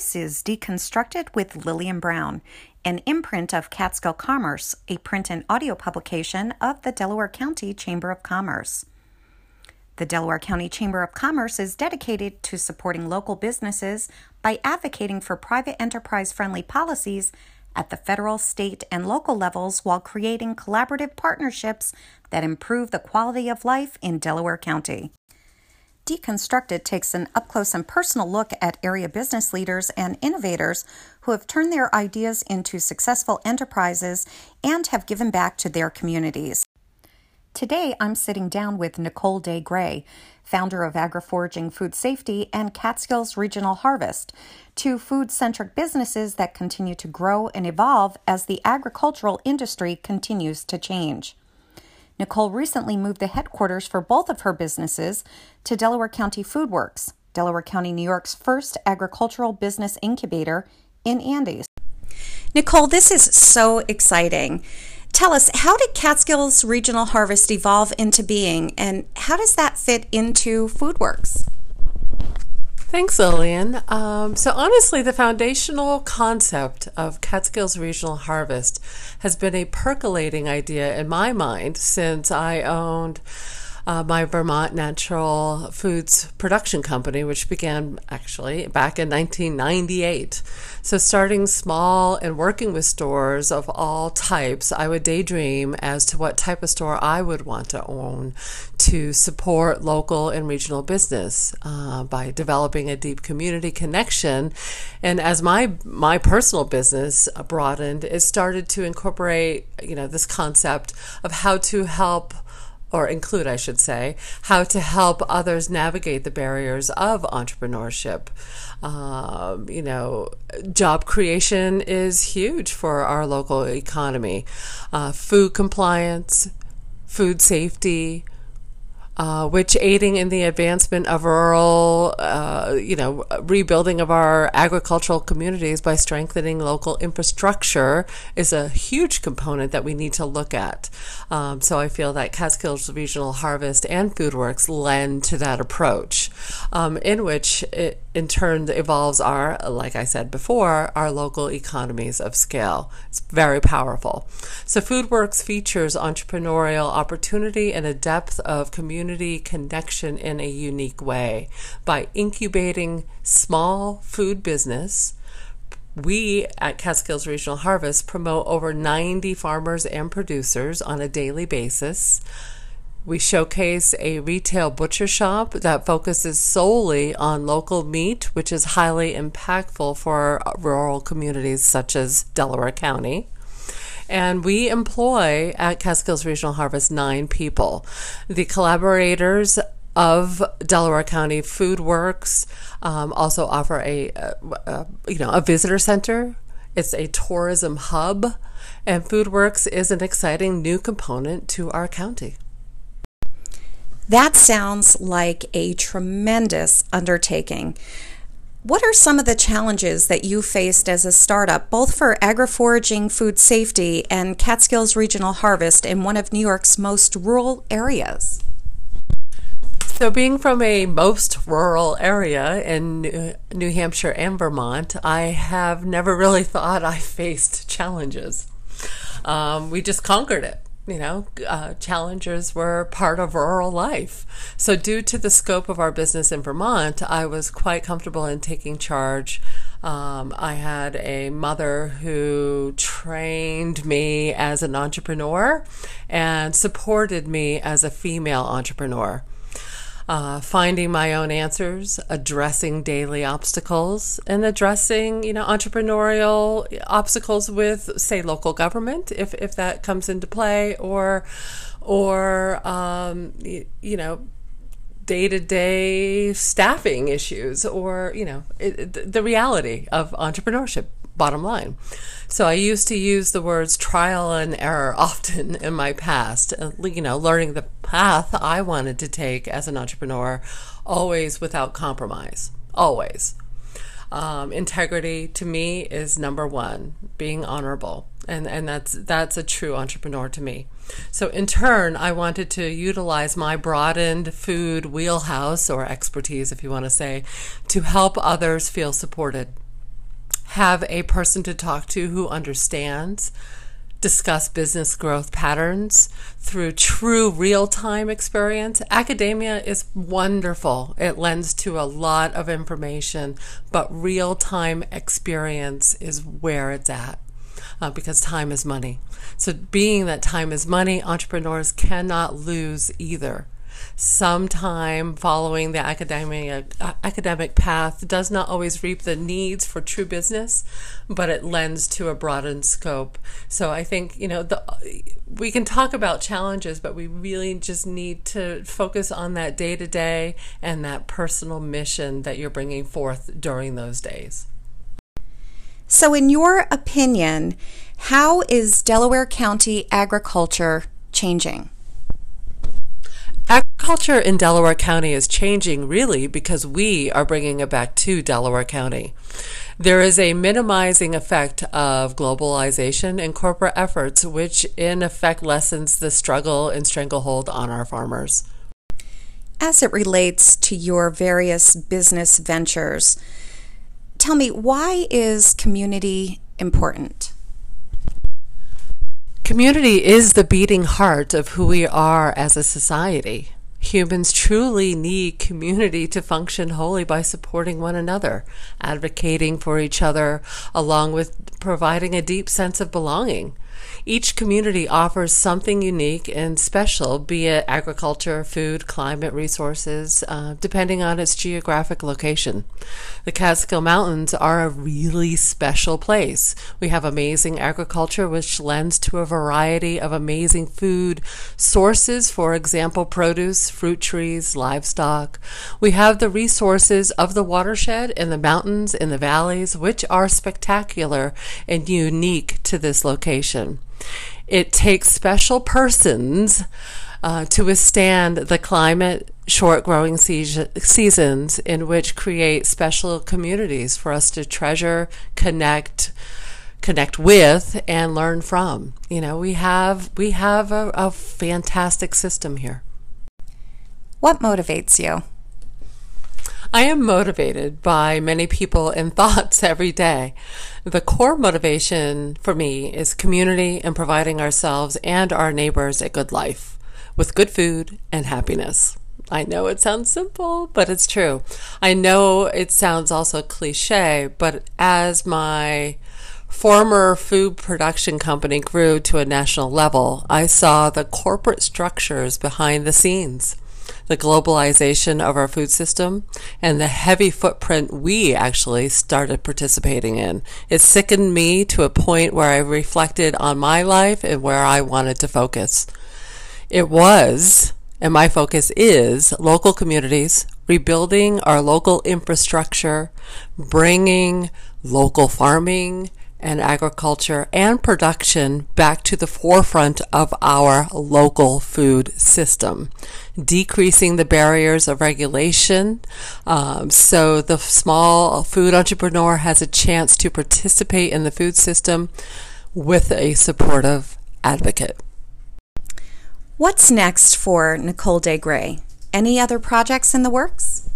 This is Deconstructed with Lillian Brown, an imprint of Catskill Commerce, a print and audio publication of the Delaware County Chamber of Commerce. The Delaware County Chamber of Commerce is dedicated to supporting local businesses by advocating for private enterprise friendly policies at the federal, state, and local levels while creating collaborative partnerships that improve the quality of life in Delaware County. Deconstructed takes an up close and personal look at area business leaders and innovators who have turned their ideas into successful enterprises and have given back to their communities. Today, I'm sitting down with Nicole Day Gray, founder of AgriForaging Food Safety and Catskills Regional Harvest, two food centric businesses that continue to grow and evolve as the agricultural industry continues to change. Nicole recently moved the headquarters for both of her businesses to Delaware County Foodworks, Delaware County, New York's first agricultural business incubator in Andes. Nicole, this is so exciting. Tell us, how did Catskills Regional Harvest evolve into being, and how does that fit into Foodworks? Thanks, Lillian. Um, so, honestly, the foundational concept of Catskills Regional Harvest has been a percolating idea in my mind since I owned uh, my Vermont Natural Foods production company, which began actually back in 1998. So, starting small and working with stores of all types, I would daydream as to what type of store I would want to own to support local and regional business uh, by developing a deep community connection. And as my my personal business broadened, it started to incorporate you know this concept of how to help or include, I should say, how to help others navigate the barriers of entrepreneurship. Um, you know, job creation is huge for our local economy. Uh, food compliance, food safety, uh, which aiding in the advancement of rural, uh, you know, rebuilding of our agricultural communities by strengthening local infrastructure is a huge component that we need to look at. Um, so I feel that Catskills Regional Harvest and Foodworks lend to that approach, um, in which it in turn evolves our, like I said before, our local economies of scale. It's very powerful. So Foodworks features entrepreneurial opportunity and a depth of community connection in a unique way by incubating small food business. We at Catskills Regional Harvest promote over 90 farmers and producers on a daily basis we showcase a retail butcher shop that focuses solely on local meat, which is highly impactful for rural communities such as Delaware County. And we employ at Catskills Regional Harvest nine people. The collaborators of Delaware County Food Works um, also offer a, a, a, you know a visitor center. It's a tourism hub, and FoodWorks is an exciting new component to our county. That sounds like a tremendous undertaking. What are some of the challenges that you faced as a startup, both for AgriForaging food safety and Catskills Regional Harvest in one of New York's most rural areas? So, being from a most rural area in New Hampshire and Vermont, I have never really thought I faced challenges. Um, we just conquered it you know, uh, challengers were part of rural life. So, due to the scope of our business in Vermont, I was quite comfortable in taking charge. Um, I had a mother who trained me as an entrepreneur and supported me as a female entrepreneur uh, finding my own answers, addressing daily obstacles, and addressing you know entrepreneurial obstacles with say local government if if that comes into play, or or um, you, you know day to day staffing issues, or you know it, the reality of entrepreneurship bottom line. So I used to use the words trial and error often in my past, uh, you know, learning the path I wanted to take as an entrepreneur, always without compromise, always. Um, integrity to me is number one, being honorable. And, and that's that's a true entrepreneur to me. So in turn, I wanted to utilize my broadened food wheelhouse or expertise, if you want to say, to help others feel supported have a person to talk to who understands, discuss business growth patterns through true real time experience. Academia is wonderful, it lends to a lot of information, but real time experience is where it's at. Uh, because time is money. So, being that time is money, entrepreneurs cannot lose either some time following the academic uh, academic path does not always reap the needs for true business, but it lends to a broadened scope. So I think you know the we can talk about challenges, but we really just need to focus on that day to day and that personal mission that you're bringing forth during those days. So, in your opinion, how is Delaware County agriculture changing? Agriculture in Delaware County is changing really because we are bringing it back to Delaware County. There is a minimizing effect of globalization and corporate efforts, which in effect lessens the struggle and stranglehold on our farmers. As it relates to your various business ventures, tell me why is community important? Community is the beating heart of who we are as a society. Humans truly need community to function wholly by supporting one another, advocating for each other, along with providing a deep sense of belonging. Each community offers something unique and special, be it agriculture, food, climate resources, uh, depending on its geographic location. The Catskill Mountains are a really special place. We have amazing agriculture, which lends to a variety of amazing food sources, for example, produce, fruit trees, livestock. We have the resources of the watershed in the mountains, in the valleys, which are spectacular and unique to this location. It takes special persons uh, to withstand the climate short growing seasons in which create special communities for us to treasure, connect, connect with and learn from. You know, we have we have a, a fantastic system here. What motivates you? I am motivated by many people and thoughts every day. The core motivation for me is community and providing ourselves and our neighbors a good life with good food and happiness. I know it sounds simple, but it's true. I know it sounds also cliche, but as my former food production company grew to a national level, I saw the corporate structures behind the scenes the globalization of our food system and the heavy footprint we actually started participating in. It sickened me to a point where I reflected on my life and where I wanted to focus. It was, and my focus is, local communities, rebuilding our local infrastructure, bringing local farming, and agriculture and production back to the forefront of our local food system, decreasing the barriers of regulation um, so the small food entrepreneur has a chance to participate in the food system with a supportive advocate. What's next for Nicole Day Gray? Any other projects in the works?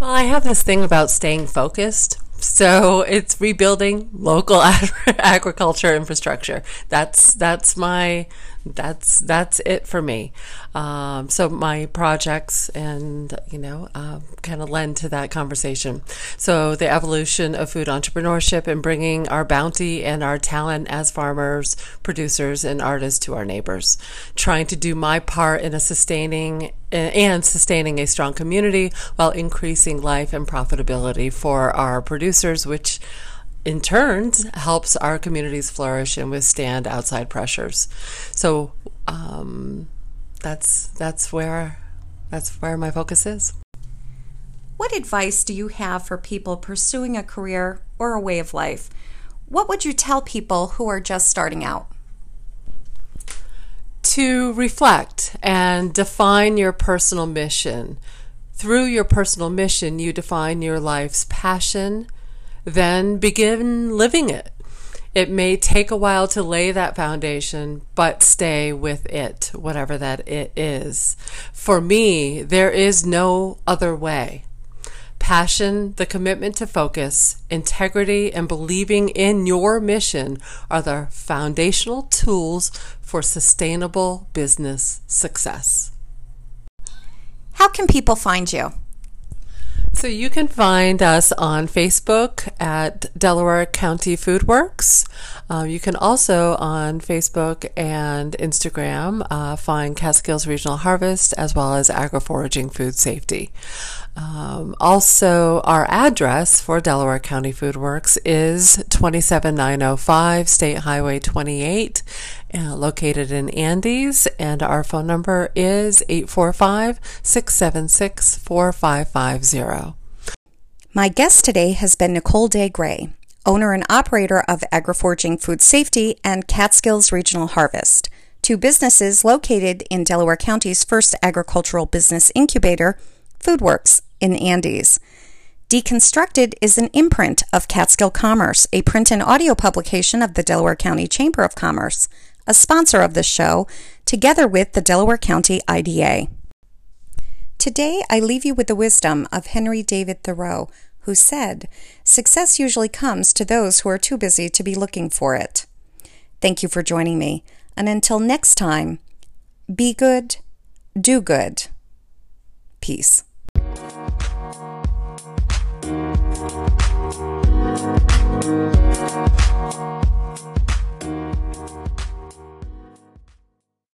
Well, I have this thing about staying focused. So it's rebuilding local agriculture infrastructure. That's that's my that's that's it for me. Um, so my projects and you know uh, kind of lend to that conversation. So the evolution of food entrepreneurship and bringing our bounty and our talent as farmers, producers, and artists to our neighbors. Trying to do my part in a sustaining and sustaining a strong community while increasing life and profitability for our producers, which in turn helps our communities flourish and withstand outside pressures. So um, that's that's where that's where my focus is. What advice do you have for people pursuing a career or a way of life? What would you tell people who are just starting out? To reflect and define your personal mission. Through your personal mission, you define your life's passion, then begin living it. It may take a while to lay that foundation, but stay with it, whatever that it is. For me, there is no other way. Passion, the commitment to focus, integrity, and believing in your mission are the foundational tools for sustainable business success. How can people find you? So you can find us on Facebook at Delaware County Food Works. Um, you can also on Facebook and Instagram uh, find Catskills Regional Harvest as well as AgriForaging Food Safety. Um, also, our address for Delaware County Food Works is 27905 State Highway 28, uh, located in Andes, and our phone number is 845 676 4550. My guest today has been Nicole Day Gray, owner and operator of AgriForaging Food Safety and Catskills Regional Harvest, two businesses located in Delaware County's first agricultural business incubator, FoodWorks in Andes. Deconstructed is an imprint of Catskill Commerce, a print and audio publication of the Delaware County Chamber of Commerce, a sponsor of this show, together with the Delaware County IDA. Today, I leave you with the wisdom of Henry David Thoreau, who said, Success usually comes to those who are too busy to be looking for it. Thank you for joining me, and until next time, be good, do good. Peace.